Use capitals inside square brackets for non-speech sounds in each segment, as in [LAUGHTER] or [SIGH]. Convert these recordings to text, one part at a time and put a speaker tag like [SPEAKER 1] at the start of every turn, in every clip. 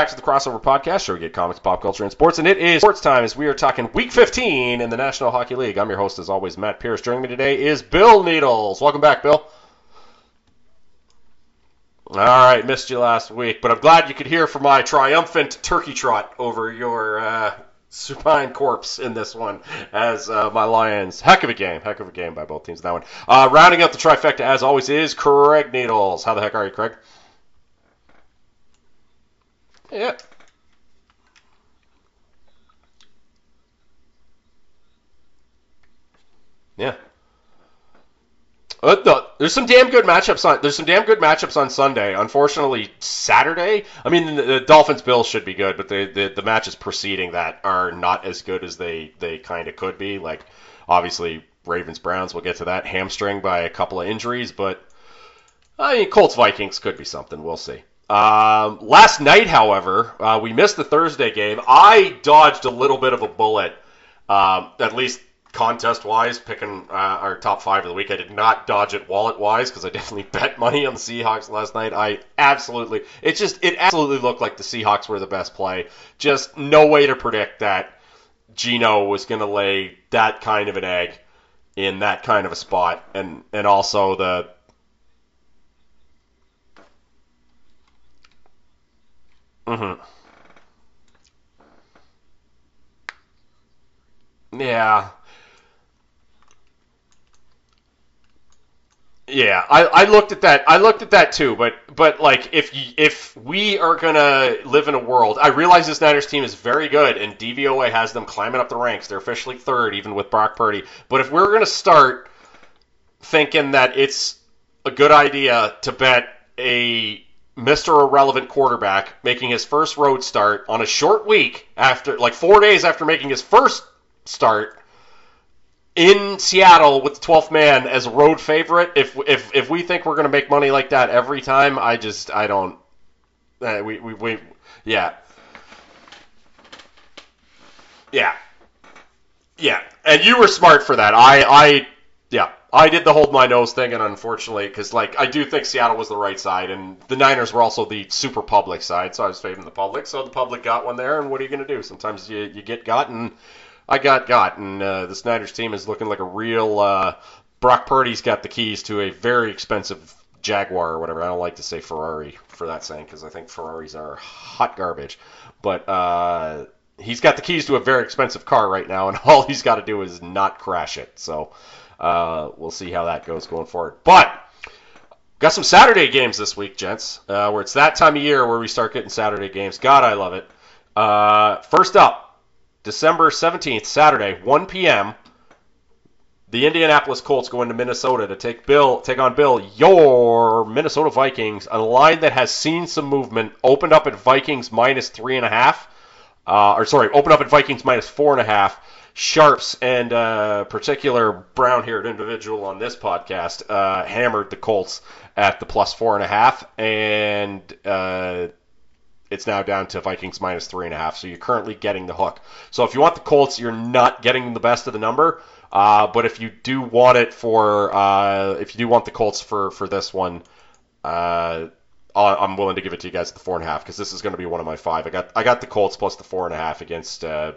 [SPEAKER 1] back to the Crossover Podcast, where we get comics, pop culture, and sports. And it is sports time as we are talking Week 15 in the National Hockey League. I'm your host, as always, Matt Pierce. Joining me today is Bill Needles. Welcome back, Bill. All right, missed you last week, but I'm glad you could hear from my triumphant turkey trot over your uh, supine corpse in this one as uh, my Lions. Heck of a game. Heck of a game by both teams in that one. Uh, rounding up the trifecta, as always, is Craig Needles. How the heck are you, Craig? Yeah. Yeah. Uh, there's some damn good matchups on. There's some damn good matchups on Sunday. Unfortunately, Saturday. I mean, the, the Dolphins Bills should be good, but the, the the matches preceding that are not as good as they they kind of could be. Like, obviously, Ravens Browns. We'll get to that. Hamstring by a couple of injuries, but I mean, Colts Vikings could be something. We'll see. Um, last night, however, uh, we missed the Thursday game. I dodged a little bit of a bullet, um, at least contest wise, picking uh, our top five of the week. I did not dodge it wallet wise because I [LAUGHS] definitely bet money on the Seahawks last night. I absolutely, it just, it absolutely looked like the Seahawks were the best play. Just no way to predict that Geno was going to lay that kind of an egg in that kind of a spot, and and also the Mm-hmm. Yeah. Yeah, I, I looked at that. I looked at that too, but but like if you, if we are gonna live in a world, I realize this Niners team is very good, and DVOA has them climbing up the ranks. They're officially third, even with Brock Purdy. But if we're gonna start thinking that it's a good idea to bet a Mr. Irrelevant quarterback making his first road start on a short week after, like four days after making his first start in Seattle with the 12th man as a road favorite. If if if we think we're going to make money like that every time, I just I don't. Uh, we, we we yeah yeah yeah. And you were smart for that. I I yeah. I did the hold my nose thing, and unfortunately, because like I do think Seattle was the right side, and the Niners were also the super public side, so I was favoring the public. So the public got one there, and what are you going to do? Sometimes you, you get got, and I got got, and uh, this Niners team is looking like a real. Uh, Brock Purdy's got the keys to a very expensive Jaguar or whatever. I don't like to say Ferrari for that saying because I think Ferraris are hot garbage, but. Uh, he's got the keys to a very expensive car right now, and [LAUGHS] all he's got to do is not crash it. So uh, we'll see how that goes going forward. But got some Saturday games this week, gents. Uh, where it's that time of year where we start getting Saturday games. God, I love it. Uh, first up, December 17th, Saturday, 1 p.m. The Indianapolis Colts go into Minnesota to take Bill, take on Bill, your Minnesota Vikings, a line that has seen some movement. Opened up at Vikings minus three and a half, uh, or sorry, opened up at Vikings minus four and a half. Sharps and uh, particular brown haired individual on this podcast uh, hammered the Colts at the plus four and a half, and uh, it's now down to Vikings minus three and a half. So you're currently getting the hook. So if you want the Colts, you're not getting the best of the number. Uh, but if you do want it for, uh, if you do want the Colts for for this one, uh, I'm willing to give it to you guys at the four and a half because this is going to be one of my five. I got I got the Colts plus the four and a half against uh,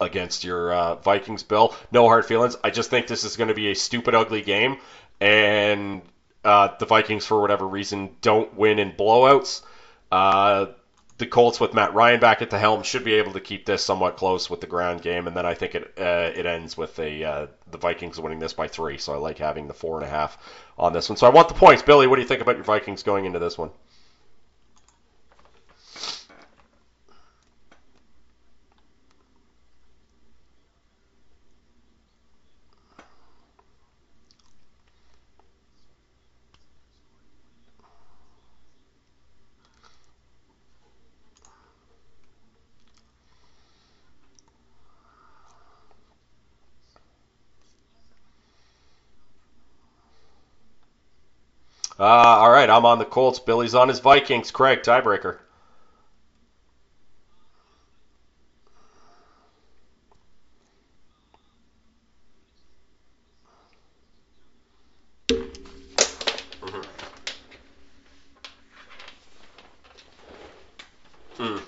[SPEAKER 1] against your uh, Vikings, Bill. No hard feelings. I just think this is going to be a stupid, ugly game, and uh, the Vikings, for whatever reason, don't win in blowouts. Uh, the Colts with Matt Ryan back at the helm should be able to keep this somewhat close with the ground game, and then I think it uh, it ends with a uh, the Vikings winning this by three. So I like having the four and a half on this one. So I want the points, Billy. What do you think about your Vikings going into this one? Uh, all right, I'm on the Colts. Billy's on his Vikings. Craig, tiebreaker. Mm.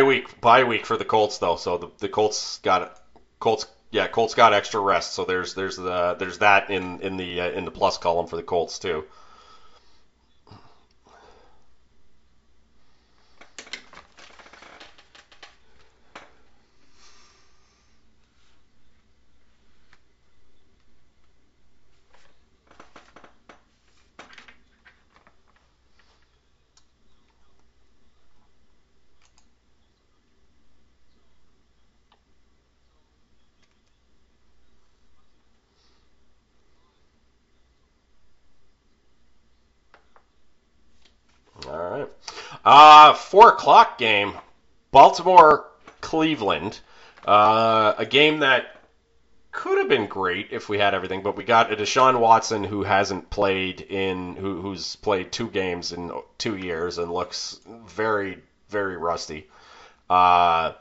[SPEAKER 1] Bye week, bye week for the Colts though. So the, the Colts got Colts, yeah, Colts got extra rest. So there's there's the there's that in in the uh, in the plus column for the Colts too. All right. Uh, four o'clock game, Baltimore Cleveland. Uh, a game that could have been great if we had everything, but we got a Deshaun Watson who hasn't played in who, who's played two games in two years and looks very very rusty. Uh,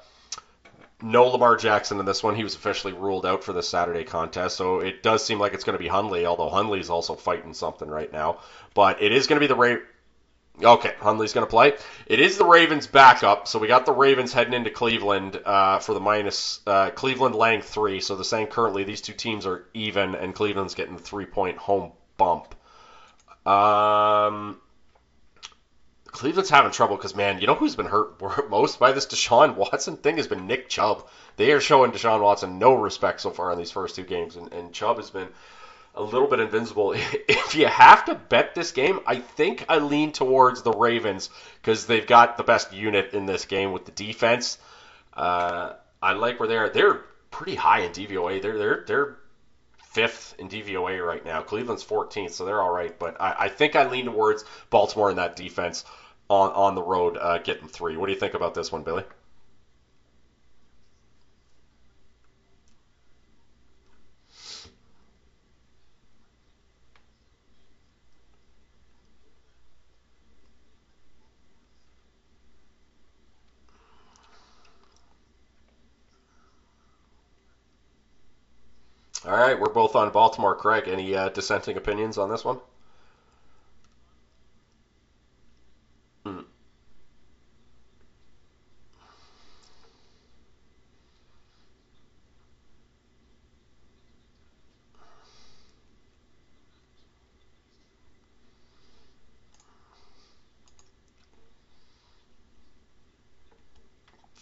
[SPEAKER 1] no Lamar Jackson in this one. He was officially ruled out for the Saturday contest, so it does seem like it's going to be Huntley, although Huntley's also fighting something right now. But it is going to be the Okay, Huntley's going to play. It is the Ravens' backup, so we got the Ravens heading into Cleveland uh, for the minus. Uh, Cleveland laying three, so the same currently these two teams are even, and Cleveland's getting the three point home bump. Um, Cleveland's having trouble because man, you know who's been hurt [LAUGHS] most by this Deshaun Watson thing has been Nick Chubb. They are showing Deshaun Watson no respect so far in these first two games, and, and Chubb has been a little bit invincible. [LAUGHS] If you have to bet this game, I think I lean towards the Ravens because they've got the best unit in this game with the defense. Uh, I like where they are. They're pretty high in DVOA. They're they're they're fifth in DVOA right now. Cleveland's 14th, so they're all right. But I, I think I lean towards Baltimore in that defense on on the road, uh, getting three. What do you think about this one, Billy? All right, we're both on Baltimore. Craig, any uh, dissenting opinions on this one? Mm,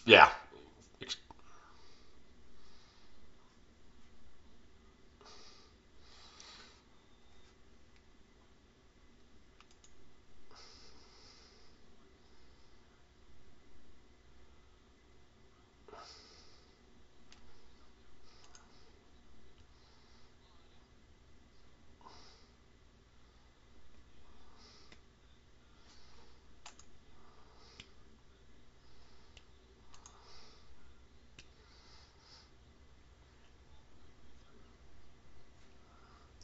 [SPEAKER 1] yeah,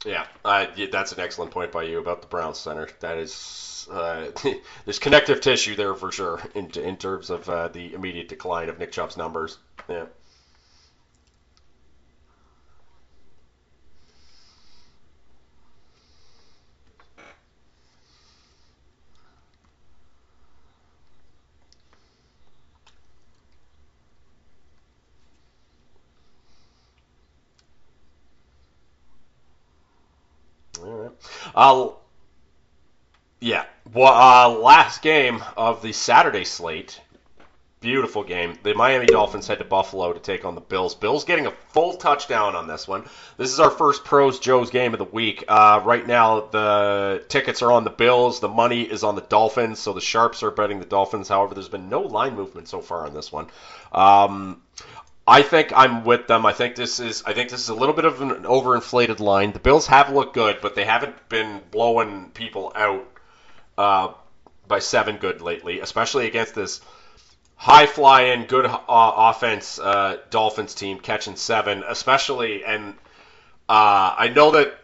[SPEAKER 1] yeah, yeah. That's an excellent point by you about the Browns center. That is, uh, [LAUGHS] there's connective tissue there for sure in in terms of uh, the immediate decline of Nick Chubb's numbers. Yeah. All right. Uh, yeah. Well, uh, last game of the Saturday slate. Beautiful game. The Miami Dolphins head to Buffalo to take on the Bills. Bills getting a full touchdown on this one. This is our first Pros Joe's game of the week. Uh, right now, the tickets are on the Bills. The money is on the Dolphins, so the sharps are betting the Dolphins. However, there's been no line movement so far on this one. Um, I think I'm with them. I think this is I think this is a little bit of an overinflated line. The Bills have looked good, but they haven't been blowing people out uh, by seven good lately, especially against this high flying, good uh, offense uh, Dolphins team catching seven, especially. And uh, I know that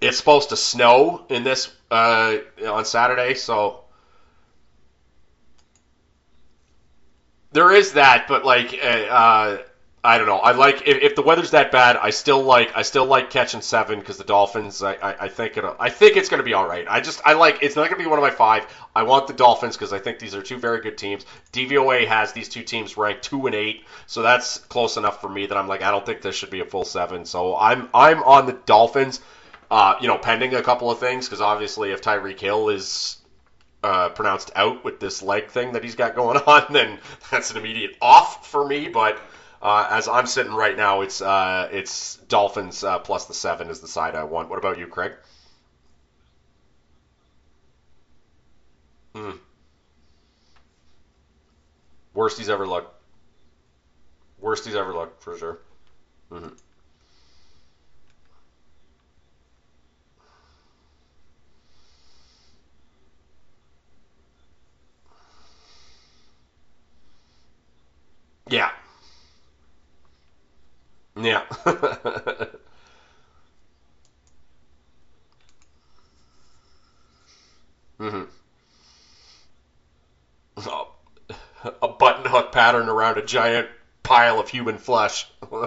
[SPEAKER 1] it's supposed to snow in this uh, on Saturday, so there is that. But like, uh, uh, I don't know. I like if, if the weather's that bad. I still like I still like catching seven because the Dolphins. I, I, I think it I think it's going to be all right. I just I like it's not going to be one of my five. I want the Dolphins because I think these are two very good teams. DVOA has these two teams ranked two and eight, so that's close enough for me that I'm like I don't think this should be a full seven. So I'm I'm on the Dolphins. Uh, you know, pending a couple of things because obviously if Tyreek Hill is uh, pronounced out with this leg thing that he's got going [LAUGHS] on, then that's an immediate off for me. But uh, as I'm sitting right now, it's uh, it's Dolphins uh, plus the seven is the side I want. What about you, Craig? Hmm. Worst he's ever looked. Worst he's ever looked for sure. hmm Yeah. Yeah. [LAUGHS] hmm a button hook pattern around a giant pile of human flesh. [LAUGHS]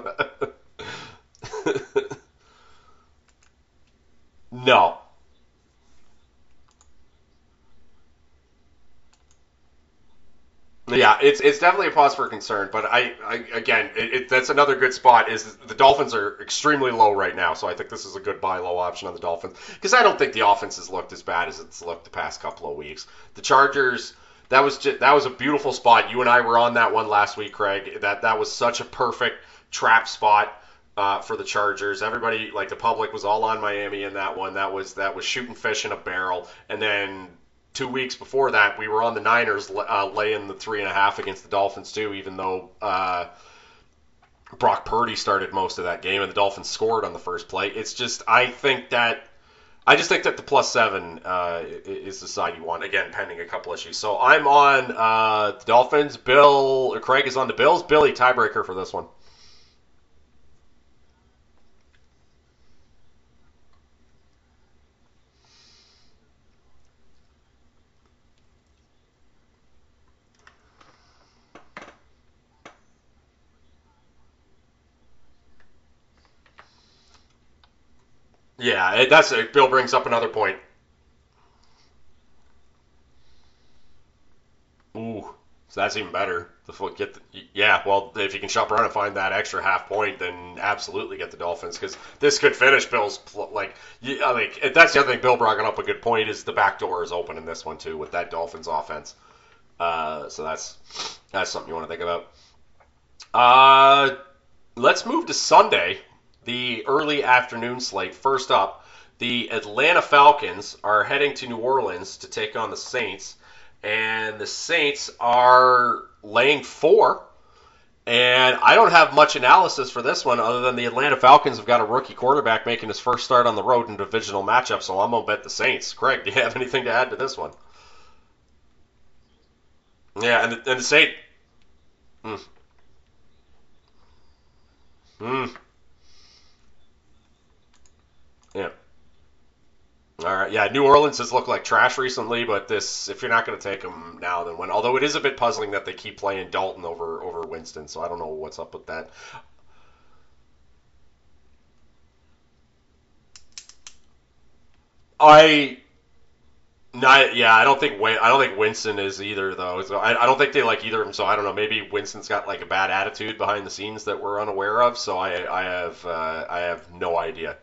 [SPEAKER 1] no. Yeah, it's it's definitely a pause for concern, but I, I again, it, it, that's another good spot. Is the Dolphins are extremely low right now, so I think this is a good buy low option on the Dolphins because I don't think the offense has looked as bad as it's looked the past couple of weeks. The Chargers, that was just, that was a beautiful spot. You and I were on that one last week, Craig. That that was such a perfect trap spot uh, for the Chargers. Everybody, like the public, was all on Miami in that one. That was that was shooting fish in a barrel, and then two weeks before that, we were on the Niners uh, laying the three and a half against the Dolphins too, even though uh, Brock Purdy started most of that game and the Dolphins scored on the first play. It's just I think that I just think that the plus seven uh, is the side you want. Again, pending a couple issues. So I'm on uh, the Dolphins. Bill Craig is on the Bills. Billy tiebreaker for this one. Yeah, it, that's Bill brings up another point. Ooh, so that's even better. The get the, yeah. Well, if you can shop around and find that extra half point, then absolutely get the Dolphins because this could finish Bill's like yeah, like that's the other thing. Bill brought up a good point is the back door is open in this one too with that Dolphins offense. Uh, so that's that's something you want to think about. Uh, let's move to Sunday, the early afternoon slate. First up, the Atlanta Falcons are heading to New Orleans to take on the Saints, and the Saints are laying four. And I don't have much analysis for this one other than the Atlanta Falcons have got a rookie quarterback making his first start on the road in a divisional matchup, so I'm going to bet the Saints. Craig, do you have anything to add to this one? Yeah, and the, and the Saints. Mm, mm, yeah. All right, yeah. New Orleans has looked like trash recently, but this, if you're not going to take them now, then when? Although it is a bit puzzling that they keep playing Dalton over over Winston, so I don't know what's up with that. I, not, yeah, I don't think I don't think Winston is either though. So I, I don't think they like either of them. So I don't know. Maybe Winston's got like a bad attitude behind the scenes that we're unaware of. So I I have uh, I have no idea.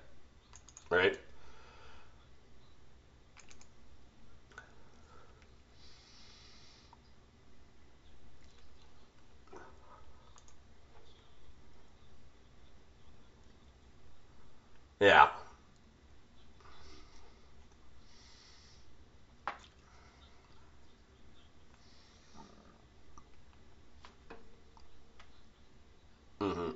[SPEAKER 1] Right? Yeah. hmm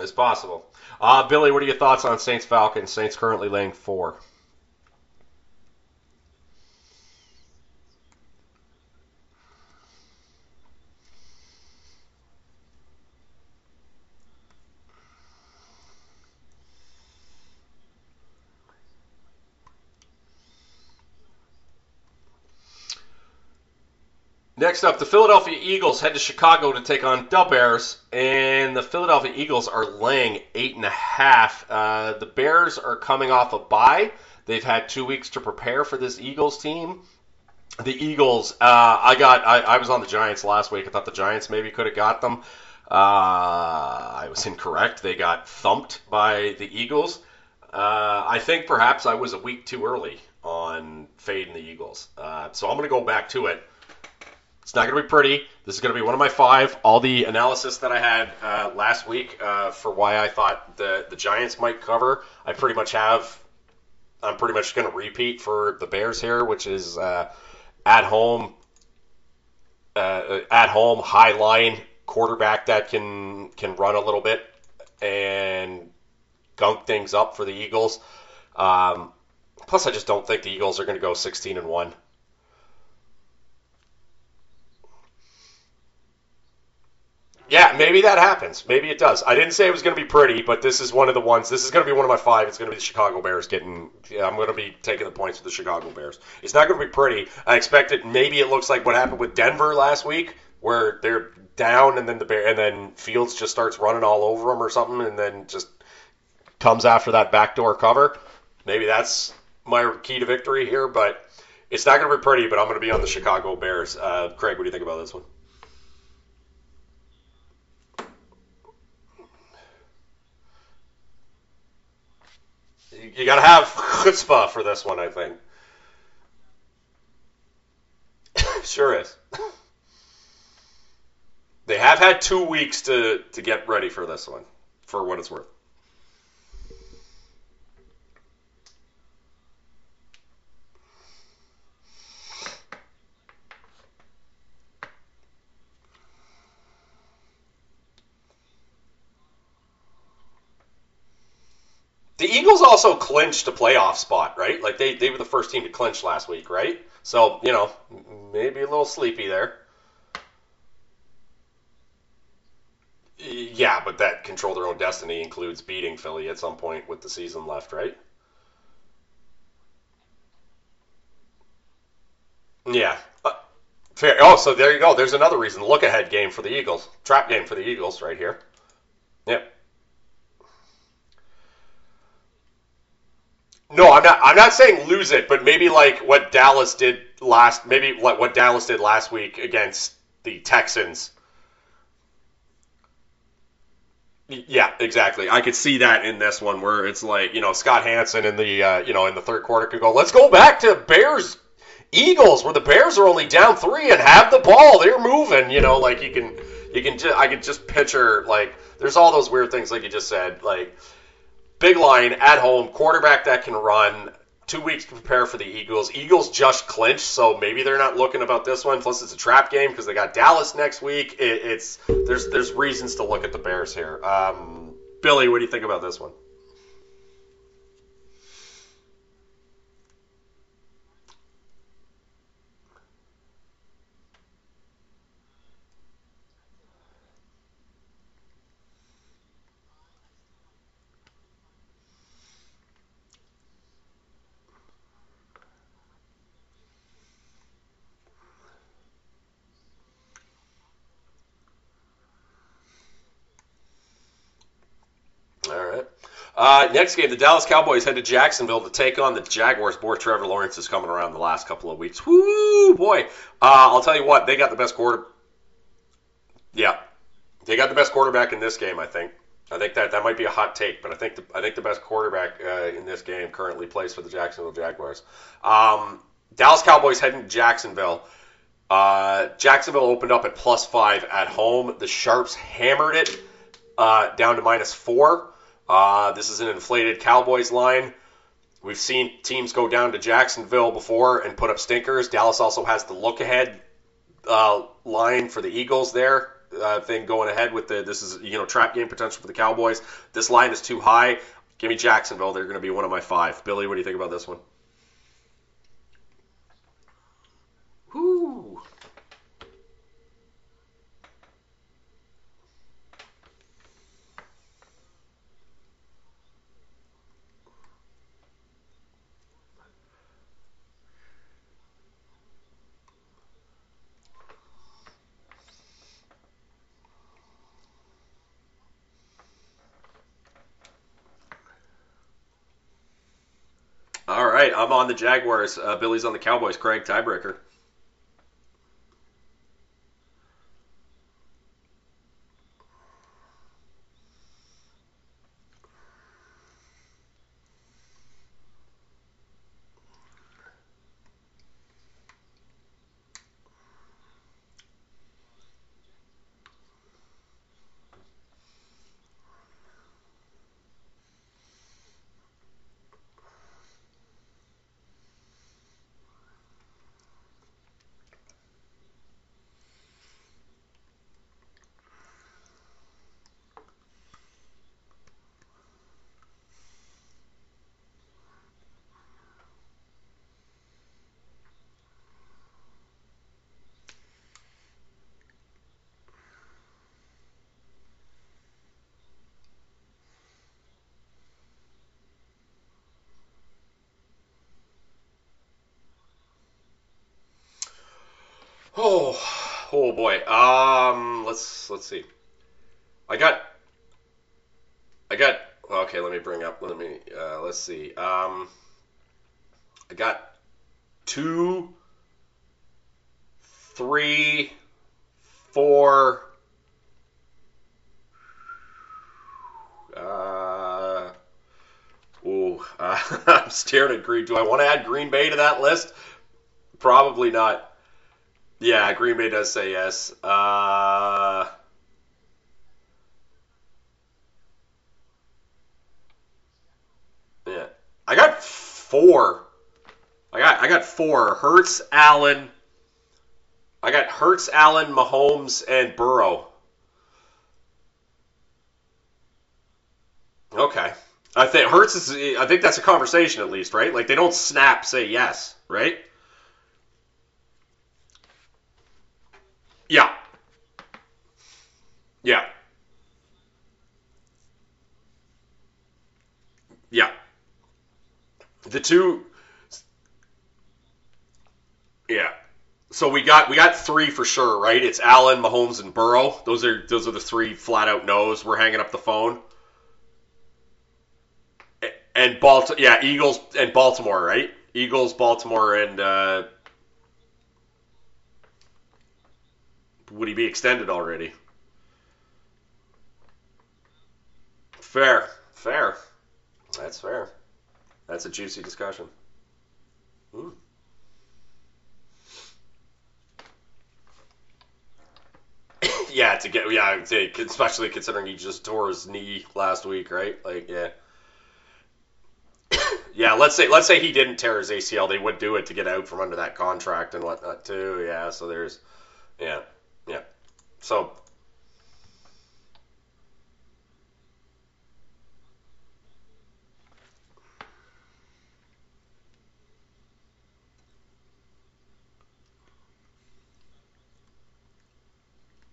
[SPEAKER 1] It's possible. Uh, Billy, what are your thoughts on Saints Falcons? Saints currently laying four. Next up, the Philadelphia Eagles head to Chicago to take on the Bears, and the Philadelphia Eagles are laying eight and a half. Uh, the Bears are coming off a bye. They've had two weeks to prepare for this Eagles team. The Eagles, uh, I got, I, I, was on the Giants last week. I thought the Giants maybe could have got them. Uh, I was incorrect. They got thumped by the Eagles. Uh, I think perhaps I was a week too early on fading the Eagles. Uh, so I'm going to go back to it. It's not going to be pretty. This is going to be one of my five. All the analysis that I had uh, last week uh, for why I thought the the Giants might cover, I pretty much have. I'm pretty much going to repeat for the Bears here, which is uh, at home, uh, at home high line quarterback that can can run a little bit and gunk things up for the Eagles. Um, plus, I just don't think the Eagles are going to go 16 and one. Yeah, maybe that happens. Maybe it does. I didn't say it was going to be pretty, but this is one of the ones. This is going to be one of my five. It's going to be the Chicago Bears getting. Yeah, I'm going to be taking the points with the Chicago Bears. It's not going to be pretty. I expect it. Maybe it looks like what happened with Denver last week, where they're down and then the bear and then Fields just starts running all over them or something, and then just comes after that backdoor cover. Maybe that's my key to victory here, but it's not going to be pretty. But I'm going to be on the Chicago Bears. Uh, Craig, what do you think about this one? You got to have chutzpah for this one, I think. [COUGHS] sure is. they have had two weeks to, to get ready for this one, for what it's worth. The Eagles also clinched a playoff spot, right? Like they, they were the first team to clinch last week, right? So, you know, maybe a little sleepy there. Yeah, but that control their own destiny includes beating Philly at some point with the season left, right? Yeah. Uh, fair. Oh, so there you go. There's another reason. Look ahead game for the Eagles. Trap game for the Eagles right here. Yep. No, I'm not. I'm not saying lose it, but maybe like what Dallas did last. Maybe like what Dallas did last week against the Texans. Yeah, exactly. I could see that in this one where it's like you know Scott Hanson in the uh, you know in the third quarter could go. Let's go back to Bears Eagles where the Bears are only down three and have the ball. They're moving. You know, like you can you can just I can just picture like there's all those weird things like you just said like Big line at home, quarterback that can run. Two weeks to prepare for the Eagles. Eagles just clinched, so maybe they're not looking about this one. Plus, it's a trap game because they got Dallas next week. It, it's there's there's reasons to look at the Bears here. Um, Billy, what do you think about this one? Uh, next game, the Dallas Cowboys head to Jacksonville to take on the Jaguars. Boy, Trevor Lawrence is coming around the last couple of weeks. Woo, boy! Uh, I'll tell you what, they got the best quarter. Yeah, they got the best quarterback in this game. I think. I think that that might be a hot take, but I think the, I think the best quarterback uh, in this game currently plays for the Jacksonville Jaguars. Um, Dallas Cowboys heading to Jacksonville. Uh, Jacksonville opened up at plus five at home. The Sharps hammered it uh, down to minus four. Uh, this is an inflated Cowboys line. We've seen teams go down to Jacksonville before and put up stinkers. Dallas also has the look ahead uh, line for the Eagles there uh, thing going ahead with the this is you know trap game potential for the Cowboys. This line is too high. Give me Jacksonville. They're going to be one of my five. Billy, what do you think about this one? Whoo. All right, I'm on the Jaguars. Uh, Billy's on the Cowboys. Craig, tiebreaker. Oh, oh boy. Um, let's let's see. I got, I got. Okay, let me bring up. Let me. Uh, let's see. Um, I got two, three, four. Uh, ooh, uh, [LAUGHS] I'm staring at Green. Do I want to add Green Bay to that list? Probably not. Yeah, Green Bay does say yes. Uh, yeah, I got four. I got I got four. Hurts, Allen. I got Hurts, Allen, Mahomes, and Burrow. Okay. I think Hurts is. I think that's a conversation at least, right? Like they don't snap say yes, right? Yeah. Yeah. Yeah. The two Yeah. So we got we got three for sure, right? It's Allen, Mahomes, and Burrow. Those are those are the three flat out no's. We're hanging up the phone. And Baltimore, yeah, Eagles and Baltimore, right? Eagles, Baltimore, and uh, would he be extended already? Fair, fair. That's fair. That's a juicy discussion. Hmm. [COUGHS] yeah, to get yeah, especially considering he just tore his knee last week, right? Like, yeah. [COUGHS] yeah, let's say let's say he didn't tear his ACL, they would do it to get out from under that contract and whatnot too. Yeah, so there's, yeah, yeah. So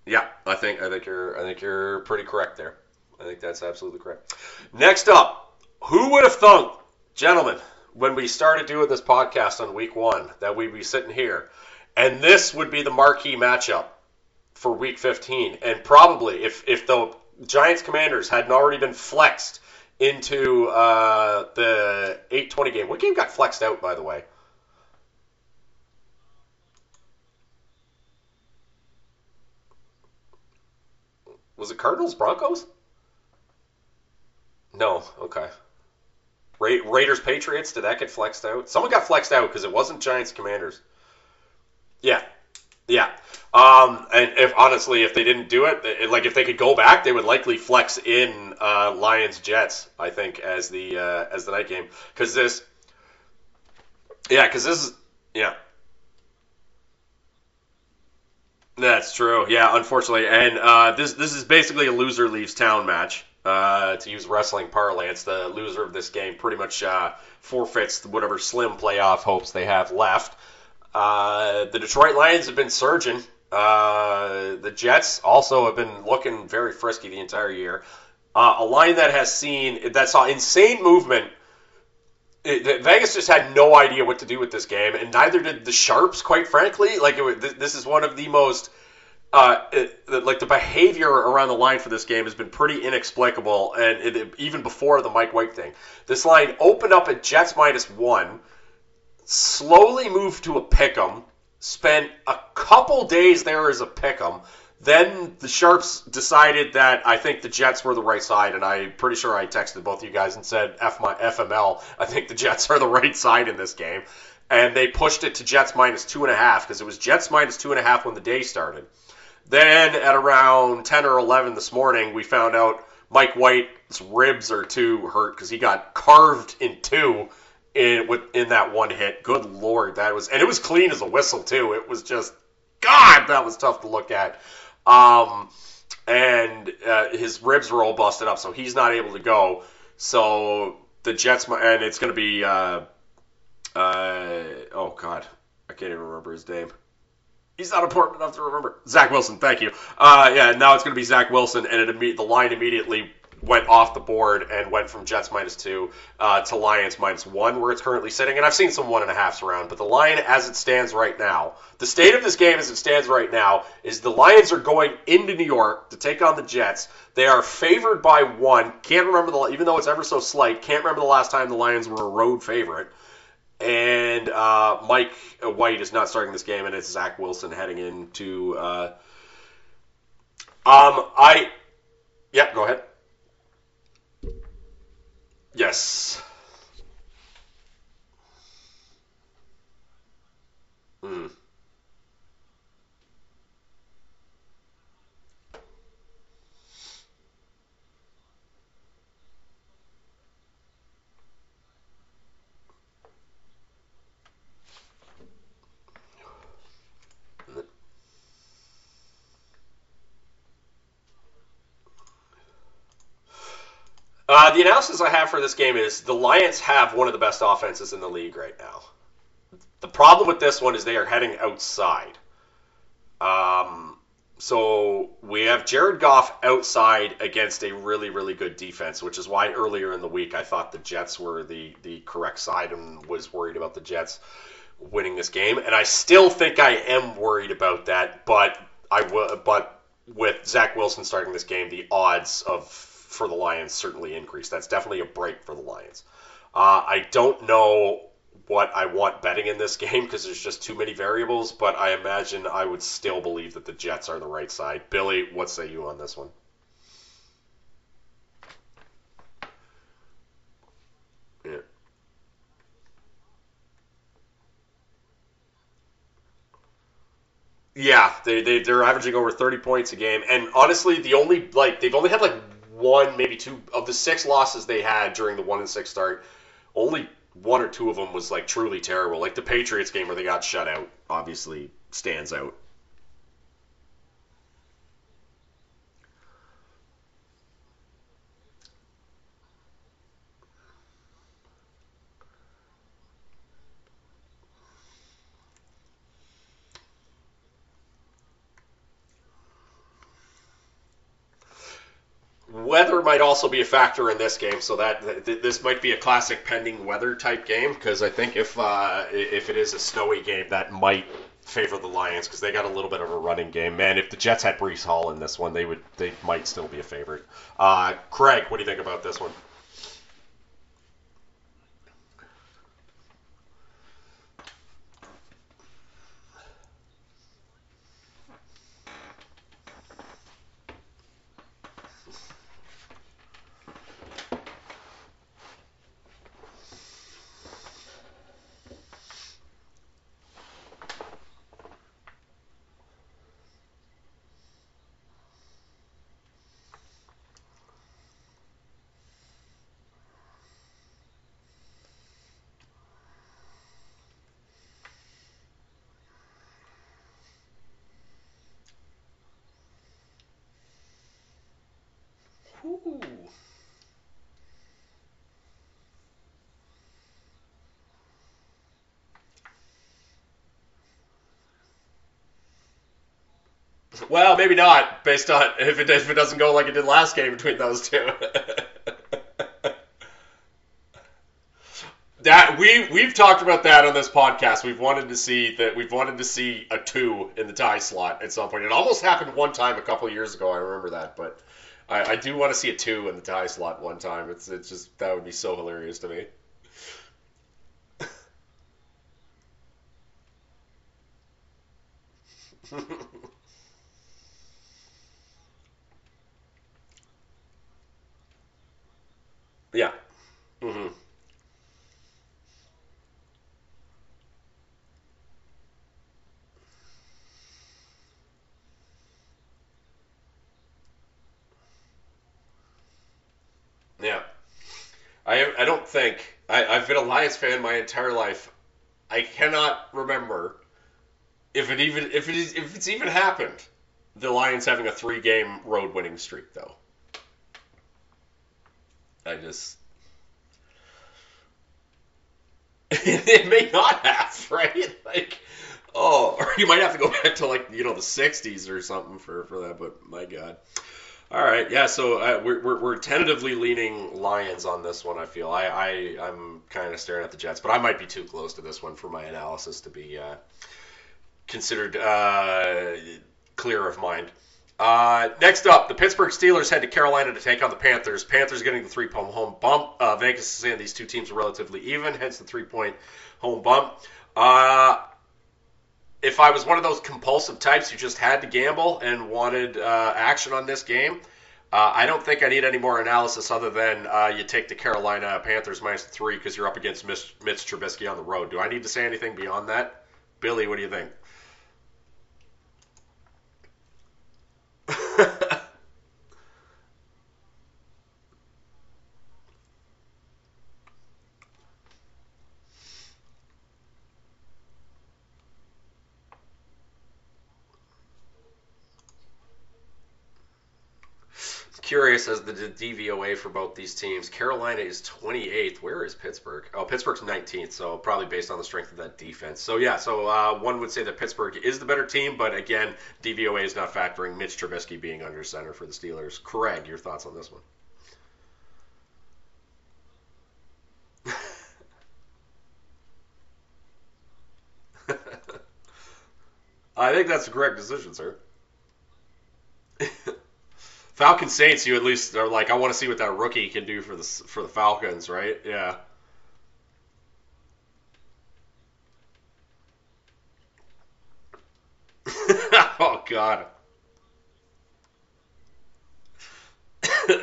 [SPEAKER 1] yeah, I think I think you're I think you're pretty correct there. I think that's absolutely correct. Next up, who would have thunk, gentlemen, when we started doing this podcast on week one, that we'd be sitting here, and this would be the marquee matchup for week 15. And probably if, if the Giants Commanders hadn't already been flexed into uh, the 820 game. What game got flexed out, by the way? Was it Cardinals Broncos? No. Okay. Ra- Raiders Patriots. Did that get flexed out? Someone got flexed out because it wasn't Giants Commanders. Yeah. Yeah. Um, and if honestly, if they didn't do it, like if they could go back, they would likely flex in uh, Lions Jets. I think as the uh, as the night game because this, yeah, because this is yeah. That's true. Yeah, unfortunately, and uh, this this is basically a loser leaves town match. Uh, to use wrestling parlance, the loser of this game pretty much uh, forfeits whatever slim playoff hopes they have left. Uh, the Detroit Lions have been surging. Uh, the Jets also have been looking very frisky the entire year. Uh, a line that has seen that saw insane movement. It, Vegas just had no idea what to do with this game, and neither did the Sharps. Quite frankly, like it, this is one of the most uh, it, like the behavior around the line for this game has been pretty inexplicable, and it, even before the Mike White thing, this line opened up at Jets minus one, slowly moved to a pick'em, spent a couple days there as a pick'em. Then the Sharps decided that I think the Jets were the right side, and I'm pretty sure I texted both of you guys and said F my FML. I think the Jets are the [LAUGHS] right side in this game, and they pushed it to Jets minus two and a half because it was Jets minus two and a half when the day started. Then at around 10 or 11 this morning, we found out Mike White's ribs are too hurt because he got carved in two in with in that one hit. Good lord, that was and it was clean as a whistle too. It was just God, that was tough to look at. Um, and uh, his ribs were all busted up, so he's not able to go. So the Jets and it's going to be uh, uh, oh God, I can't even remember his name. He's not important enough to remember. Zach Wilson, thank you. Uh, yeah, now it's going to be Zach Wilson, and it imme- the line immediately went off the board and went from Jets minus two uh, to Lions minus one, where it's currently sitting. And I've seen some one and a halfs around, but the line as it stands right now, the state of this game as it stands right now, is the Lions are going into New York to take on the Jets. They are favored by one. Can't remember the even though it's ever so slight. Can't remember the last time the Lions were a road favorite. And uh, Mike White is not starting this game, and it's Zach Wilson heading into. Uh, um, I. Yeah, go ahead. Yes. Hmm. Uh, the analysis I have for this game is the Lions have one of the best offenses in the league right now. The problem with this one is they are heading outside. Um, so we have Jared Goff outside against a really, really good defense, which is why earlier in the week I thought the Jets were the, the correct side and was worried about the Jets winning this game. And I still think I am worried about that, but I but with Zach Wilson starting this game, the odds of for the Lions certainly increased. That's definitely a break for the Lions. Uh, I don't know what I want betting in this [LAUGHS] game because there's just too many variables, but I imagine I would still believe that the Jets are the right side. Billy, what say you on this one? Yeah. Yeah, they, they they're averaging over 30 points a game, and honestly, the only like they've only had like one, maybe two of the six losses they had during the one and six start. Only one or two of them was like truly terrible. Like the Patriots game where they got shut out, obviously stands out. Weather might also be a factor in this game, so that th- this might be a classic pending weather type game. Because I think if uh, if it is a snowy game, that might favor the Lions because they got a little bit of a running game. Man, if the Jets had Breece Hall in this one, they would they might still be a favorite. Uh, Craig, what do you think about this one? Well, maybe not, based on [LAUGHS] if it if it doesn't go like it did last game between those two. [LAUGHS] that we we've talked about that on this podcast. We've wanted to see that we've wanted to see a two in the tie slot at some point. It almost happened one time a couple years ago. I remember that, but I, I do want to see a two in the tie slot one time. It's it's just that would be so hilarious to me. [LAUGHS] yeah. hmm Yeah. I I think I, I've been a Lions fan my entire life. I cannot remember if it even if it is if it's even happened. The Lions having a three game road winning streak though. I just [LAUGHS] it may not have, [LAUGHS] right? Like oh, [LAUGHS] or you might have to go back to like, you know, the 60s or something for for that, but my god. All right, yeah. So uh, we're, we're, we're tentatively leaning Lions on this one. I feel I, I I'm kind of staring at the Jets, but I might be too close to this one for my analysis to be uh, considered uh, clear of mind. Uh, next up, the Pittsburgh Steelers head to Carolina to take on the Panthers. Panthers getting the three point home bump. Uh, Vegas is saying these two teams are relatively even, hence the three point home bump. If I was one of those compulsive types who just had to gamble and wanted uh, action on this game, uh, I don't think I need any more analysis other than uh, you take the Carolina Panthers minus three because you're up against Mitch, Mitch Trubisky on the road. Do I need to say anything beyond that? Billy, what do you think? [LAUGHS] curious as the DVOA for both these teams. Carolina is 28th. Where is Pittsburgh? Oh, Pittsburgh's 19th, so probably based on the strength of that defense. So yeah, so uh, one would say that Pittsburgh is the better team, but again, DVOA is not factoring Mitch Trubisky being under center for the Steelers. Craig, your thoughts on this one? [LAUGHS] I think that's the correct decision, sir. Falcon Saints, you at least are like, I want to see what that rookie can do for the for the Falcons, right? Yeah. [LAUGHS] oh God. yeah.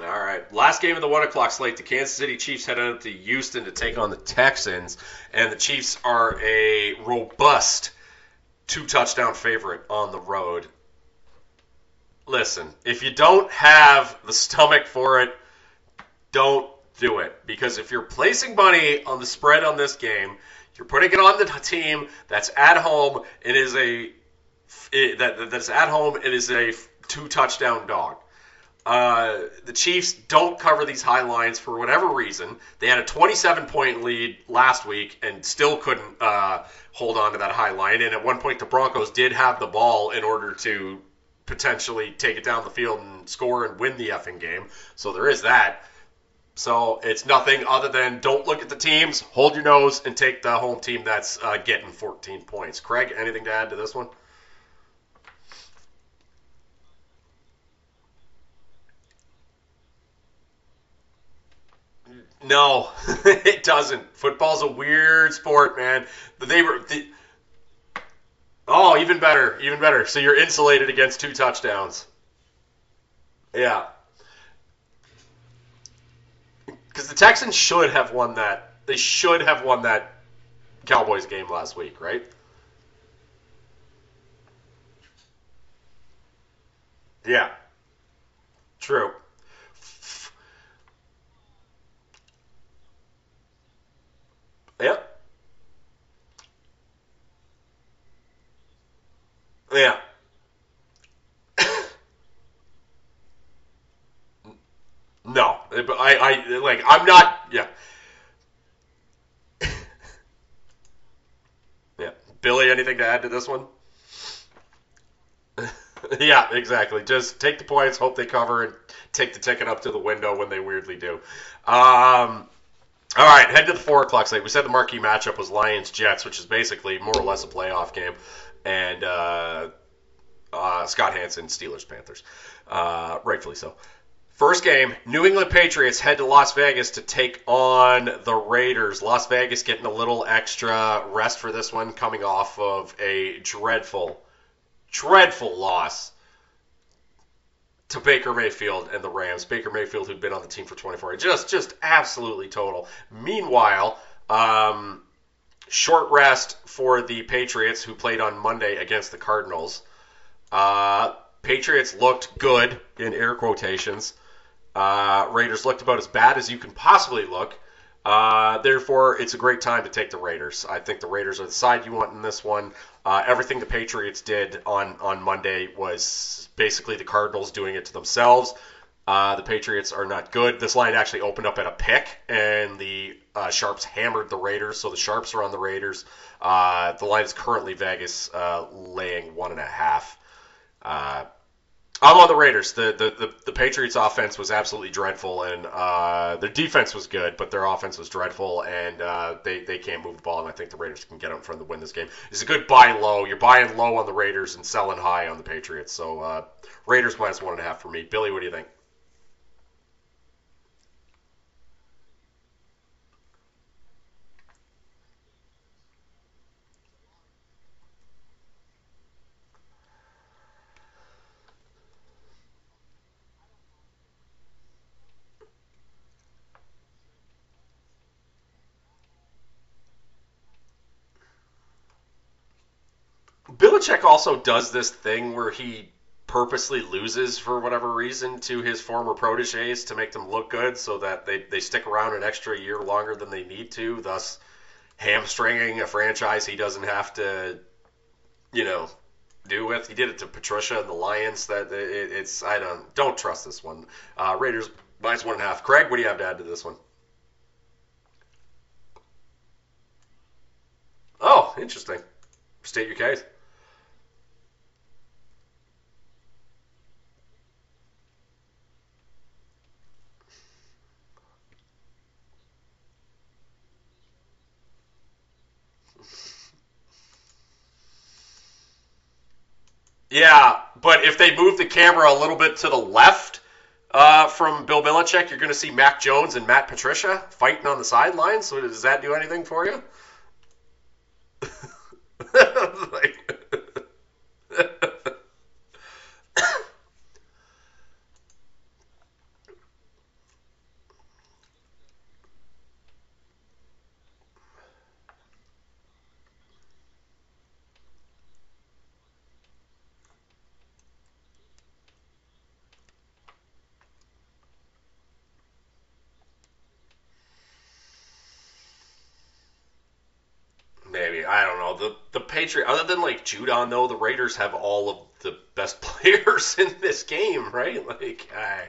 [SPEAKER 1] All right. Last game of the one o'clock slate. The Kansas City Chiefs head out to Houston to take on the Texans, and the Chiefs are a robust two touchdown favorite on the road. Listen, if you don't have the stomach for it, don't do it. Because if you're placing money on the spread on this game, you're putting it on the team that's at home. It is a it, that that's at home. It is a two touchdown dog. Uh, the Chiefs don't cover these high lines for whatever reason. They had a 27 point lead last week and still couldn't uh, hold on to that high line. And at one point, the Broncos did have the ball in order to potentially take it down the field and score and win the effing game. So there is that. So it's nothing other than don't look at the teams, hold your nose, and take the home team that's uh, getting 14 points. Craig, anything to add to this one? No, [LAUGHS] it doesn't. Football's a weird sport, man. They were. The, oh, even better, even better. So you're insulated against two touchdowns. Yeah, because the Texans should have won that. They should have won that Cowboys game last week, right? Yeah, true. Yep. Yeah. [LAUGHS] no, but I, I like. I'm not. Yeah. [LAUGHS] yeah. Billy, anything to add to this one? [LAUGHS] yeah, exactly. Just take the points, hope they cover, and take the ticket up to the window when they weirdly do. Um, all right, head to the four o'clock slate. We said the marquee matchup was Lions Jets, which is basically more or less a playoff game, and uh, uh, Scott Hansen Steelers Panthers, uh, rightfully so. First game, New England Patriots head to Las Vegas to take on the Raiders. Las Vegas getting a little extra rest for this one, coming off of a dreadful, dreadful loss to Baker Mayfield and the Rams. Baker Mayfield, who'd been on the team for 24, just just absolutely total. Meanwhile, um, short rest for the Patriots, who played on Monday against the Cardinals. Uh, Patriots looked good in air quotations. Uh, Raiders looked about as bad as you can possibly look. Uh, therefore, it's a great time to take the Raiders. I think the Raiders are the side you want in this one. Uh, everything the Patriots did on, on Monday was basically the Cardinals doing it to themselves. Uh, the Patriots are not good. This line actually opened up at a pick, and the uh, Sharps hammered the Raiders, so the Sharps are on the Raiders. Uh, the line is currently Vegas uh, laying one and a half. I'm on the Raiders. The, the the, the Patriots offense was absolutely dreadful, and uh, their defense was good, but their offense was dreadful, and uh, they they can't move the ball. And I think the Raiders can get in front to win this game. It's a good buy low. You're buying low on the Raiders and selling high on the Patriots. So uh, Raiders minus one and a half for me. Billy, what do you think? Belichick also does this thing where he purposely loses for whatever reason to his former proteges to make them look good so that they, they stick around an extra year longer than they need to, thus hamstringing a franchise he doesn't have to, you know, do with. He did it to Patricia and the Lions. That it, it's I don't don't trust this one. Uh, Raiders minus one and a half. Craig, what do you have to add to this one? Oh, interesting. State your case. Yeah, but if they move the camera a little bit to the left uh, from Bill Belichick, you're going to see Mac Jones and Matt Patricia fighting on the sidelines. So does that do anything for you? [LAUGHS] like, [LAUGHS] Maybe I don't know the the Patriot. Other than like Judon, though, the Raiders have all of the best [LAUGHS] players in this game, right? Like I,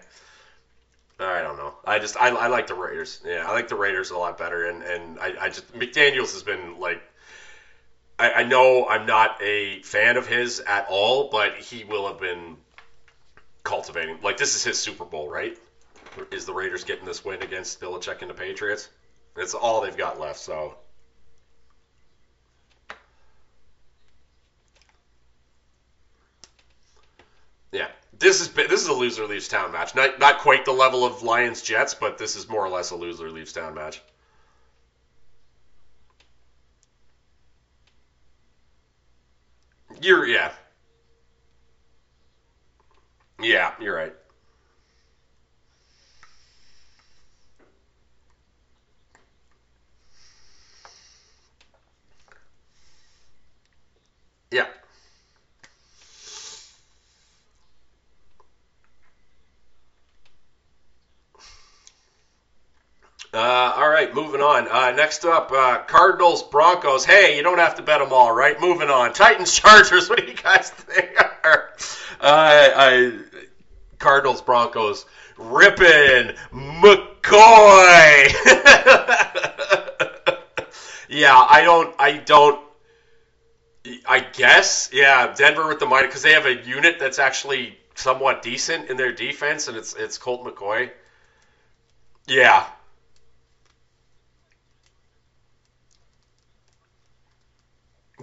[SPEAKER 1] I don't know. I just I, I like the Raiders. Yeah, I like the Raiders a lot better. And and I, I just McDaniels has been like. I, I know I'm not a fan of his at all, but he will have been cultivating. Like this is his Super Bowl, right? Is the Raiders getting this win against Belichick and the Patriots? It's all they've got left. So Yeah, this is this is a loser leaves town match. Not not quite the level of Lions Jets, but this is more or less a loser leaves town match. You're yeah yeah you're right. Yeah. Uh, all right, moving on. Uh, next up, uh, Cardinals, Broncos. Hey, you don't have to bet them all, right? Moving on. Titans, [LAUGHS] Chargers. What do you guys think? [LAUGHS] uh, I, Cardinals, Broncos. Rypien McCoy. [LAUGHS] yeah, I don't. I don't. I guess, yeah, Denver with the minor because they have a unit that's actually somewhat decent in their defense, and it's it's Colt McCoy. Yeah.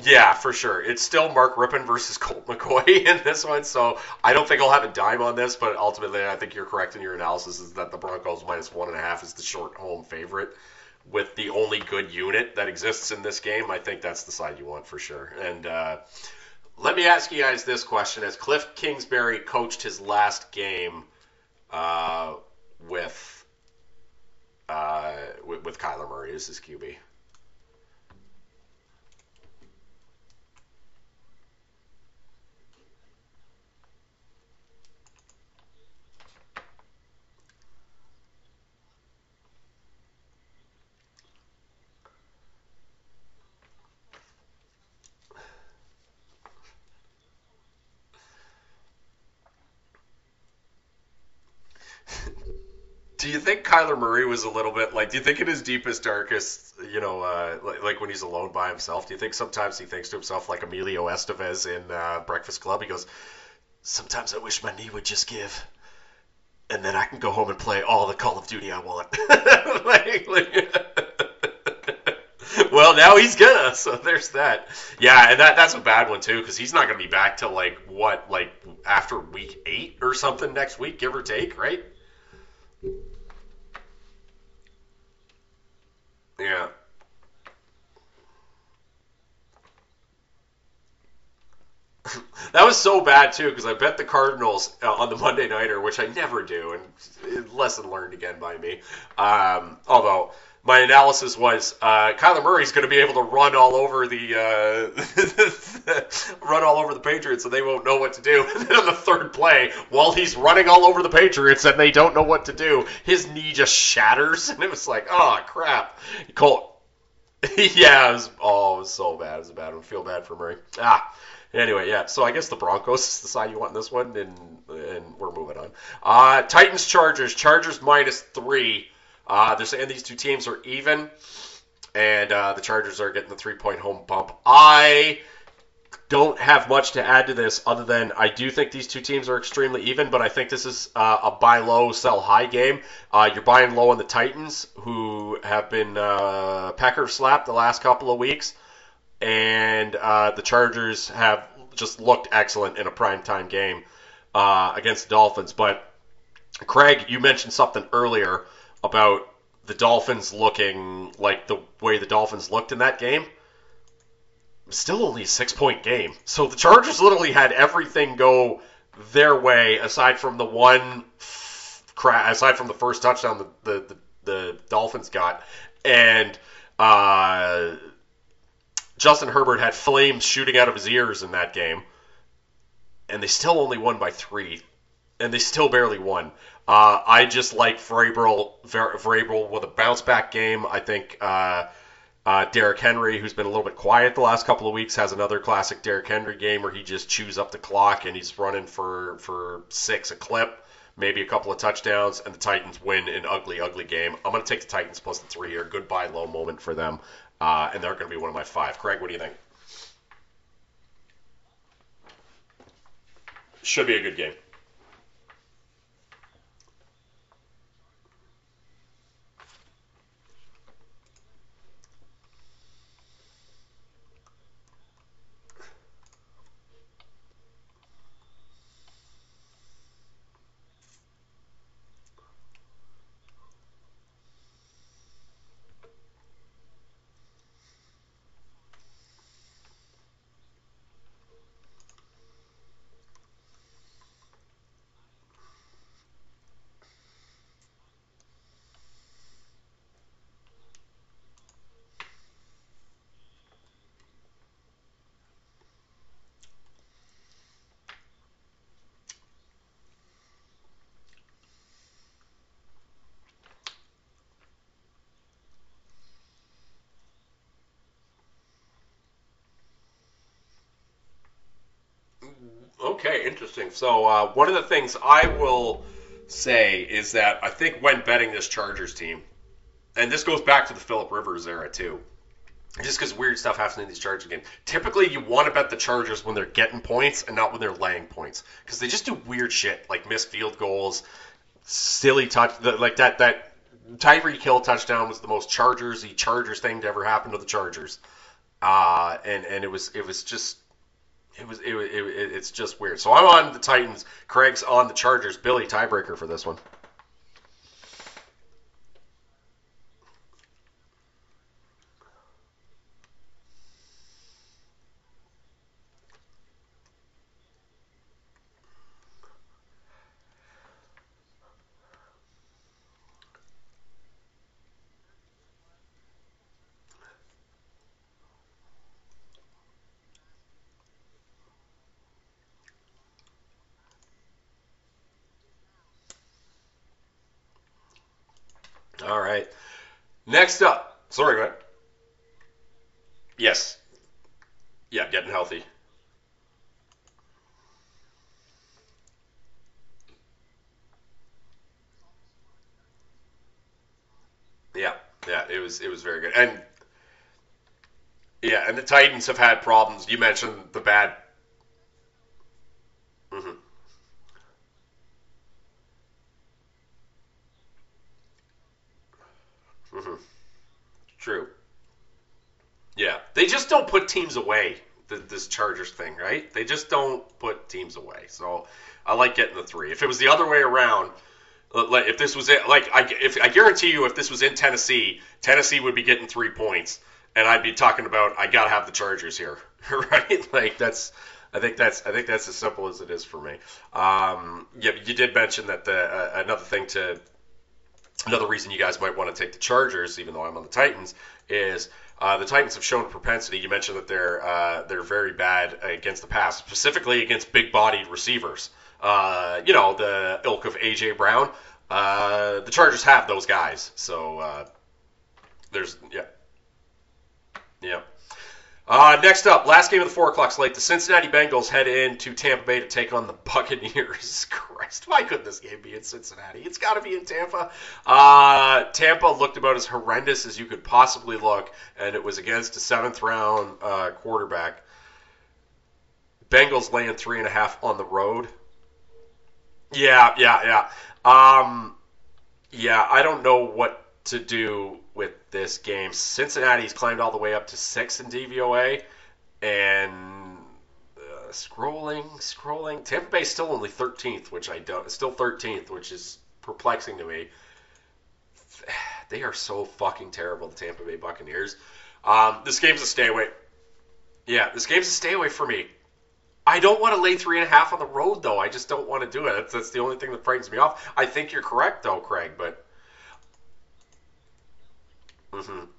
[SPEAKER 1] Yeah, for sure. It's still Mark Rypien versus [LAUGHS] Colt McCoy in this one, so I don't think I'll have a dime on this, but ultimately I think you're correct in your analysis is that the Broncos minus one and a half is the short home favorite with the only good unit that exists in this game. I think that's the side you want for sure. And uh, let me ask you guys this question: As Cliff Kingsbury coached his last game uh, with, uh, with with Kyler Murray as his QB? Do you think Kyler Murray was a little bit like? Do you think in his deepest, darkest, you know, uh, like, like, when he's alone by himself? Do you think sometimes he thinks to himself like Emilio Estevez in uh, Breakfast Club? He goes, "Sometimes I wish my knee would just give, and then I can go home and play all the Call of Duty I want." [LAUGHS] like, like [LAUGHS] well, now he's gonna. So there's that. Yeah, and that that's a bad one too because he's not gonna be back till like what, like after week eight or something next week, give or take, right? Yeah. That was so bad too because I bet the Cardinals uh, on the Monday nighter, which I never do, and lesson learned again by me. Um, although my analysis was uh, Kyler Murray's going to be able to run all over the uh, [LAUGHS] run all over the Patriots, and they won't know what to do. [LAUGHS] And then on the third play, while he's running all over the Patriots and they don't know what to do, his knee just shatters, [LAUGHS] and it was like, oh crap, Colt. yeah, it was, oh, it was so bad. It was a bad one. Feel bad for Murray. Ah. Anyway, yeah. So I guess the Broncos is the side you want in this one, and and we're moving on. Uh, Titans Chargers. Chargers minus three. Uh, they're saying these two teams are even, and uh, the Chargers are getting the three point home bump. I don't have much to add to this other than I do think these two teams are extremely even, but I think this is uh, a buy low, sell high game. Uh, you're buying low on the Titans, who have been uh, slapped the last couple of weeks, and uh, the Chargers have just looked excellent in a primetime game uh, against the Dolphins. But Craig, you mentioned something earlier about the Dolphins looking like the way the Dolphins looked in that game. Still only a six point game. So the Chargers literally had everything go their way aside from the one aside from the first touchdown the, the, the, the Dolphins got. And uh, Justin Herbert had flames shooting out of his ears in that game. And they still only won by three. And they still barely won. Uh, I just like Vrabel, Vrabel with a bounce back game. I think uh, uh, Derrick Henry, who's been a little bit quiet the last couple of weeks, has another classic Derrick Henry game where he just chews up the clock and he's running for for six a clip, maybe a couple of touchdowns, and the Titans win an ugly, ugly game. I'm going to take the Titans plus the three here. Goodbye low moment for them, uh, and they're going to be one of my five. Craig, what do you think? Should be a good game. Okay, interesting. So uh, one of the things I will say is that I think when betting this Chargers team, and this goes back to the Philip Rivers era too, just because weird stuff happens in these Chargers games. Typically, you want to bet the Chargers when they're getting points and not when they're laying points, because they just do weird shit like missed field goals, silly touch, like that that Tyreek Hill touchdown was the most Chargersy Chargers thing to ever happen to the Chargers, uh, and and it was it was just it was it, it, it's just weird. So I'm on the Titans. Craig's on the Chargers. Billy tiebreaker for this one. All right. Next up. Sorry, ahead. Yes. Yeah, getting healthy. Yeah, yeah, it was it was very good. And yeah, and the Titans have had problems. You mentioned the bad. hmm hmm True. Yeah, they just don't put teams away. th this Chargers thing, right? They just don't put teams away. So I like getting the three. If it was the other way around, uh, if this was it, like I, if I guarantee you, if this was in Tennessee, Tennessee would be getting three points, and I'd be talking about I gotta have the Chargers here, [LAUGHS] right? Like that's. I think that's I think that's as simple as it is for me. Um, yeah, you did mention that the uh, another thing to another reason you guys might want to take the Chargers, even though I'm on the Titans, is uh, the Titans have shown a propensity. You mentioned that they're uh, they're very bad against the pass, specifically against big-bodied receivers. Uh, you know, the ilk of AJ Brown. Uh, the Chargers have those guys, so uh, there's yeah, yeah. Uh, next up, last game of the four o'clock slate. The Cincinnati Bengals head into Tampa Bay to take on the Buccaneers. [LAUGHS] Christ, why couldn't this game be in Cincinnati? It's got to be in Tampa. Uh, Tampa looked about as horrendous as you could possibly look, and it was against a seventh round uh, quarterback. Bengals laying three and a half on the road. Yeah, yeah, yeah. Um, yeah, I don't know what to do with this game. Cincinnati's climbed all the way up to six in DVOA, and uh, scrolling, scrolling. Tampa Bay's still only 13th, which I don't. Still 13th, which is perplexing to me. [SIGHS] They are so fucking terrible, the Tampa Bay Buccaneers. Um, this game's a stay away. Yeah, this game's a stay away for me. I don't want to lay three and a half on the road, though. I just don't want to do it. That's, that's the only thing that frightens me off. I think you're correct, though, Craig, but. Hmm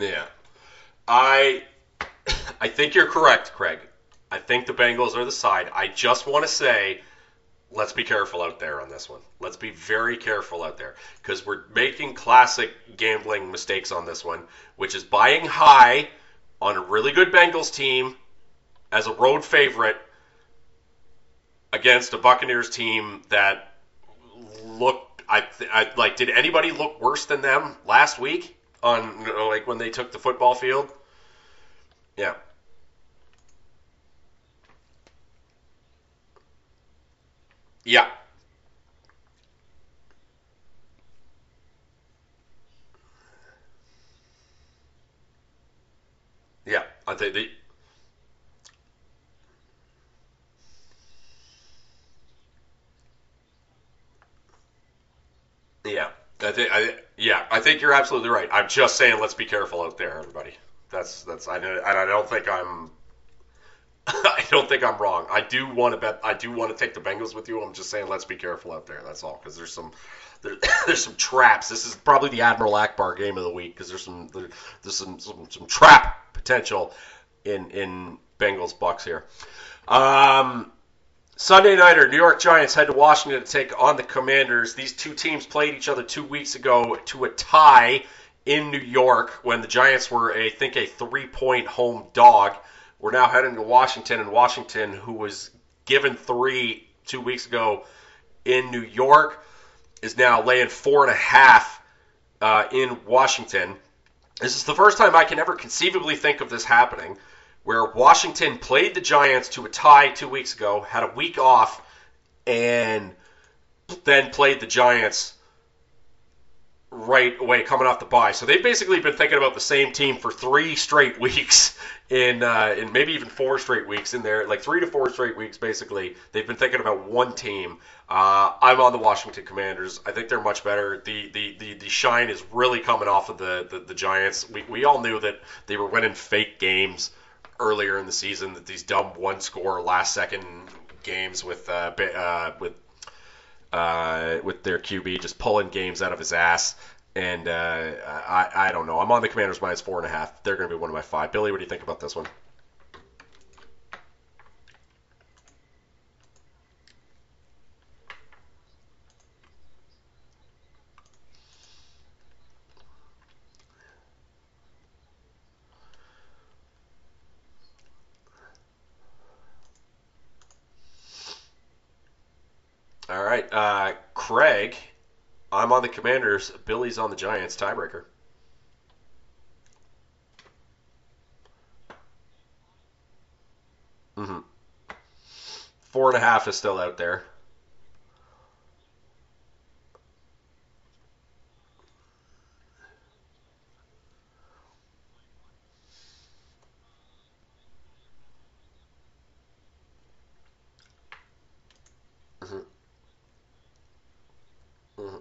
[SPEAKER 1] Yeah. I [COUGHS] I think you're correct, Craig. I think the Bengals are the side. I just want to say let's be careful out there on this one. Let's be very careful out there because we're making classic gambling mistakes on this one, which is buying high on a really good Bengals team as a road favorite against a Buccaneers team that looked I, I like did anybody look worse than them last week on you know, like when they took the football field? Yeah. Yeah. Yeah. I think the Yeah, I think I yeah, I think you're absolutely right. I'm just saying, let's be careful out there, everybody. That's that's I and I don't think I'm [LAUGHS] I don't think I'm wrong. I do want to bet. I do want to take the Bengals with you. I'm just saying, let's be careful out there. That's all, because there's some there, [LAUGHS] there's some traps. This is probably the Admiral Ackbar game of the week because there's some there, there's some, some some trap potential in in Bengals Bucks here. Um, Sunday nighter, New York Giants head to Washington to take on the Commanders. These two teams played each other two weeks ago to a tie in New York when the Giants were, I think, a three-point home dog. We're now heading to Washington, and Washington, who was given three two weeks ago in New York, is now laying four and a half uh, in Washington. This is the first time I can ever conceivably think of this happening where Washington played the Giants to a tie two weeks ago, had a week off, and then played the Giants right away coming off the bye. So they've basically been thinking about the same team for three straight [LAUGHS] weeks in uh, in maybe even four straight weeks in there, like three to four straight weeks basically. They've been thinking about one team. Uh, I'm on the Washington Commanders. I think they're much better. The the, the, the shine is really coming off of the, the, the Giants. We, we all knew that they were winning fake games earlier in the season that these dumb one score last second games with uh, uh, with uh, with their QB just pulling games out of his ass. And uh, I, I don't know. I'm on the Commanders minus four and a half. They're going to be one of my five. Billy, what do you think about this one? Right, uh, Craig. I'm on the Commanders. Billy's on the Giants. Tiebreaker. Mm-hmm. Four and a half is still out there. Mm-hmm. Mm-hmm.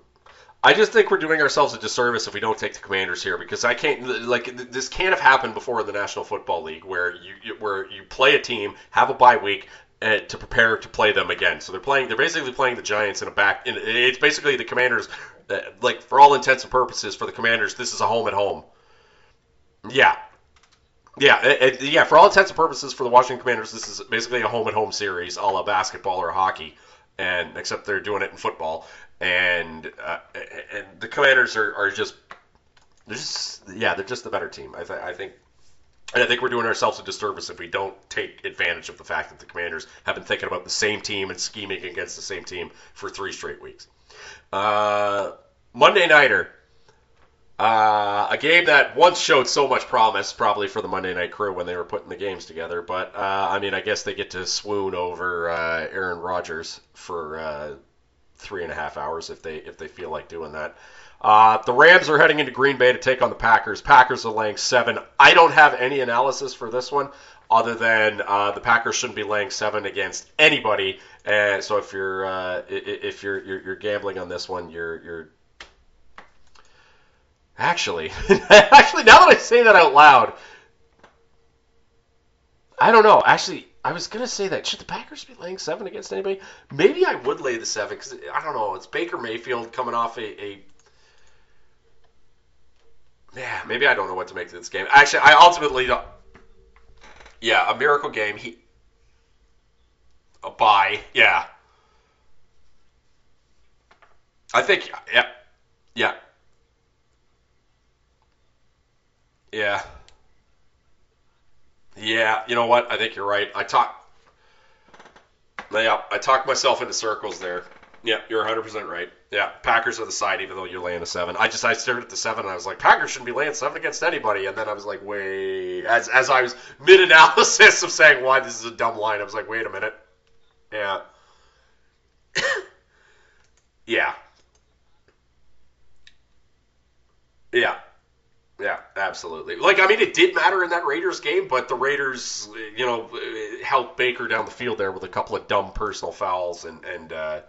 [SPEAKER 1] I just think we're doing ourselves a disservice if we don't take the Commanders here because I can't like this can't have happened before in the National Football League where you where you play a team have a bye week uh, to prepare to play them again. So they're playing they're basically playing the Giants in a back. In, it's basically the Commanders uh, like for all intents and purposes for the Commanders this is a home at home. Yeah. Yeah, it, it, yeah. For all intents and purposes, for the Washington Commanders, this is basically a home-and-home series, a basketball or hockey, and except they're doing it in football and uh, and the Commanders are, are just they're just yeah they're just the better team. I, th- I think. And I think we're doing ourselves a disservice if we don't take advantage of the fact that the Commanders have been thinking about the same team and scheming against the same team for three straight weeks. Uh, Monday Nighter. Uh, a game that once showed so much promise, probably for the Monday Night Crew when they were putting the games together. But uh, I mean, I guess they get to swoon over uh, Aaron Rodgers for uh, three and a half hours if they if they feel like doing that. Uh, the Rams are heading into Green Bay to take on the Packers. Packers are laying seven. I don't have any analysis for this one other than uh, the Packers shouldn't be laying seven against anybody. And so if you're uh, if you're, you're, you're gambling on this one, you're you're actually [LAUGHS] actually now that I say that out loud, I don't know. Actually, I was gonna say that should the Packers be laying seven against anybody? Maybe I would lay the seven because I don't know. It's Baker Mayfield coming off a, a yeah. Maybe I don't know what to make of this game. Actually, I ultimately don't. Yeah, a miracle game. He a bye. Yeah. I think yeah, yeah, yeah, yeah. You know what? I think you're right. I talk. Yeah, I talked myself into circles there. Yeah, you're 100 percent right. Yeah, Packers are the side, even though you're laying a seven. I just I stared at the seven and I was like, Packers shouldn't be laying seven against anybody. And then I was like, wait, as as I was mid analysis of saying why this is a dumb line, I was like, wait a minute. Yeah. [COUGHS] yeah. Yeah. Yeah, absolutely. Like, I mean, it did matter in that Raiders game, but the Raiders, you know, helped Baker down the field there with a couple of dumb personal fouls, and and uh,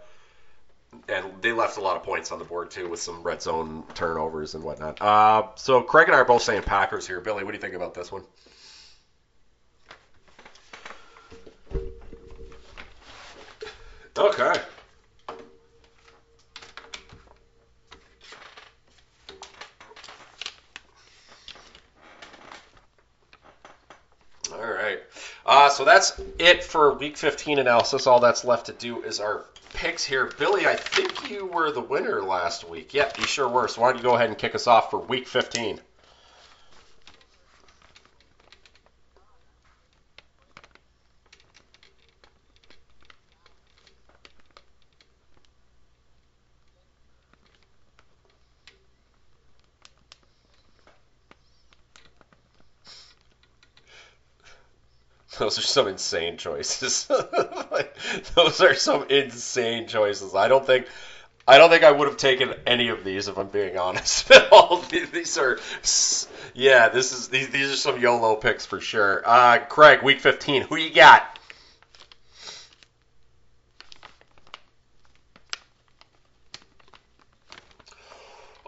[SPEAKER 1] and they left a lot of points on the board too with some red zone turnovers and whatnot. Uh, so Craig and I are both saying Packers here. Billy, what do you think about this one? Okay. All right. Uh, so that's it for Week 15 analysis. All that's left to do is our picks here. Billy, I think you were the winner last week. Yep, you sure were. So why don't you go ahead and kick us off for Week 15? Those are some insane choices. [LAUGHS] like, those are some insane choices. I don't think I don't think I would have taken any of these if I'm being [LAUGHS] honest. [LAUGHS] All these are, yeah, this is these these are some YOLO picks for sure. Uh, Craig, week 15, who you got?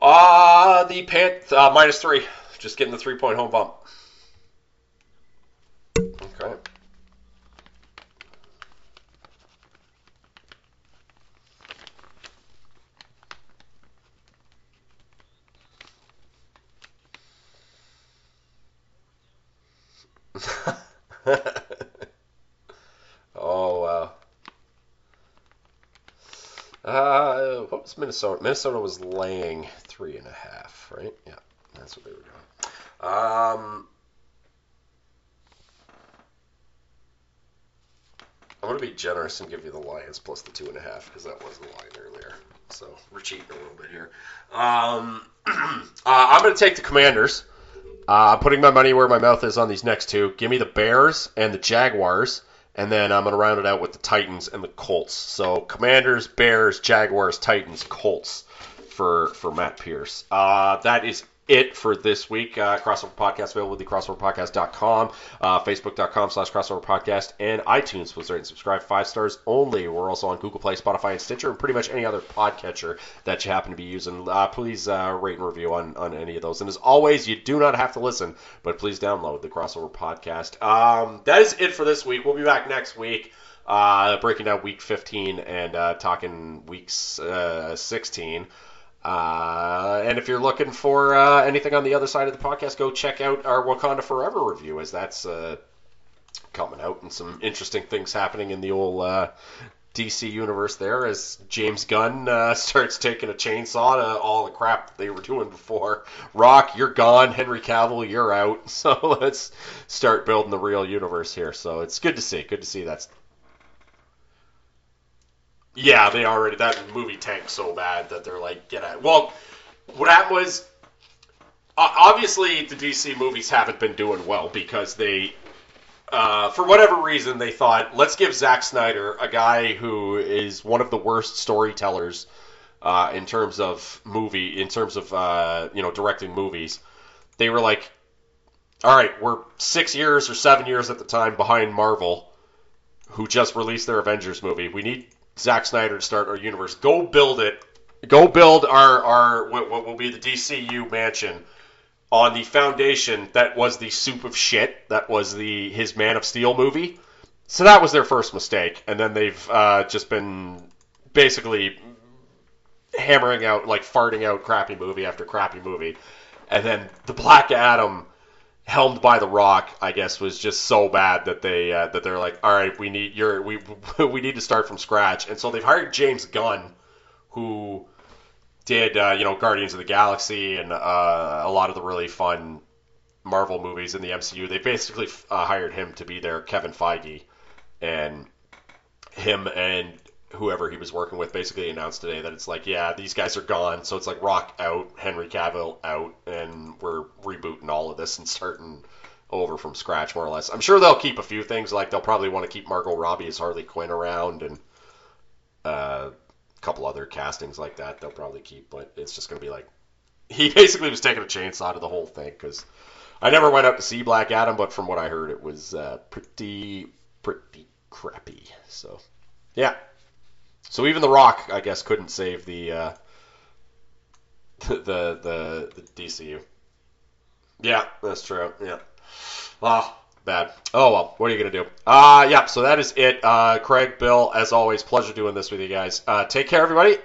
[SPEAKER 1] Uh, the Panth uh, minus three, just getting the three point home bump. Okay. oh wow. Uh, what was Minnesota? Minnesota was laying three and a half, right? Yeah, that's what they were doing. Um, I'm gonna be generous and give you the Lions plus the two and a half because that was the line earlier. So we're cheating a little bit here. Um, [CLEARS THROAT] uh, I'm gonna take the Commanders. Uh, I'm putting my money where my mouth is on these next two. Give me the Bears and the Jaguars, and then I'm going to round it out with the Titans and the Colts. So Commanders, Bears, Jaguars, Titans, Colts for for Matt Pierce. Uh, that is it for this week. Uh, crossover podcast available at the crossoverpodcast.com, uh, facebook.com slash crossover podcast, and iTunes. Please rate and subscribe. Five stars only. We're also on Google Play, Spotify, and Stitcher, and pretty much any other podcatcher that you happen to be using. Uh, please uh, rate and review on, on any of those. And as always, you do not have to listen, but please download the crossover podcast. Um, that is it for this week. We'll be back next week. Uh, breaking down week 15 and uh, talking weeks uh, 16. Uh, and if you're looking for uh, anything on the other side of the podcast, go check out our Wakanda Forever review, as that's uh, coming out and some interesting things happening in the old uh, DC universe there as James Gunn uh, [LAUGHS] starts taking a chainsaw to all the crap they were doing before. Rock, you're gone. Henry Cavill, you're out. [LAUGHS] So let's start building the real universe here. So it's good to see. Good to see that's yeah, they already that movie tanked so bad that they're like, get out. Well, what happened was obviously the DC movies haven't been doing well because they, uh, for whatever reason, they thought let's give Zack Snyder, a guy who is one of the worst storytellers uh, in terms of movie, in terms of uh, you know directing movies. They were like, all right, we're six years or seven years at the time behind Marvel, who just released their Avengers movie. We need Zack Snyder to start our universe. Go build it. Go build our our what, what will be the DCU mansion on the foundation that was the soup of shit that was the his Man of Steel movie. So that was their first mistake, and then they've uh, just been basically hammering out like farting out crappy movie after crappy movie, and then the Black Adam helmed by the Rock, I guess, was just so bad that they uh, that they're like, all right, we need your we [LAUGHS] we need to start from scratch, and so they've hired James Gunn, who did uh, you know Guardians of the Galaxy and uh, a lot of the really fun Marvel movies in the MCU. They basically uh, hired him to be their Kevin Feige, and him and whoever he was working with basically announced today that it's like, yeah, these guys are gone. So it's like Rock out, Henry Cavill out, and we're rebooting all of this and starting over from scratch more or less. I'm sure they'll keep a few things like they'll probably want to keep Margot Robbie as Harley Quinn around and uh, a couple other castings like that they'll probably keep, but it's just going to be like [LAUGHS] he basically was taking a chainsaw to the whole thing because I never went out to see Black Adam, but from what I heard, it was uh, pretty pretty crappy. So yeah. So even The Rock, I guess, couldn't save the uh, [LAUGHS] the, the the DCU. Yeah, that's true. Yeah. Ah, bad. Oh well, what are you gonna do? Uh yeah. So that is it. Uh, Craig, Bill, as always, pleasure doing this with you guys. Uh, take care, everybody.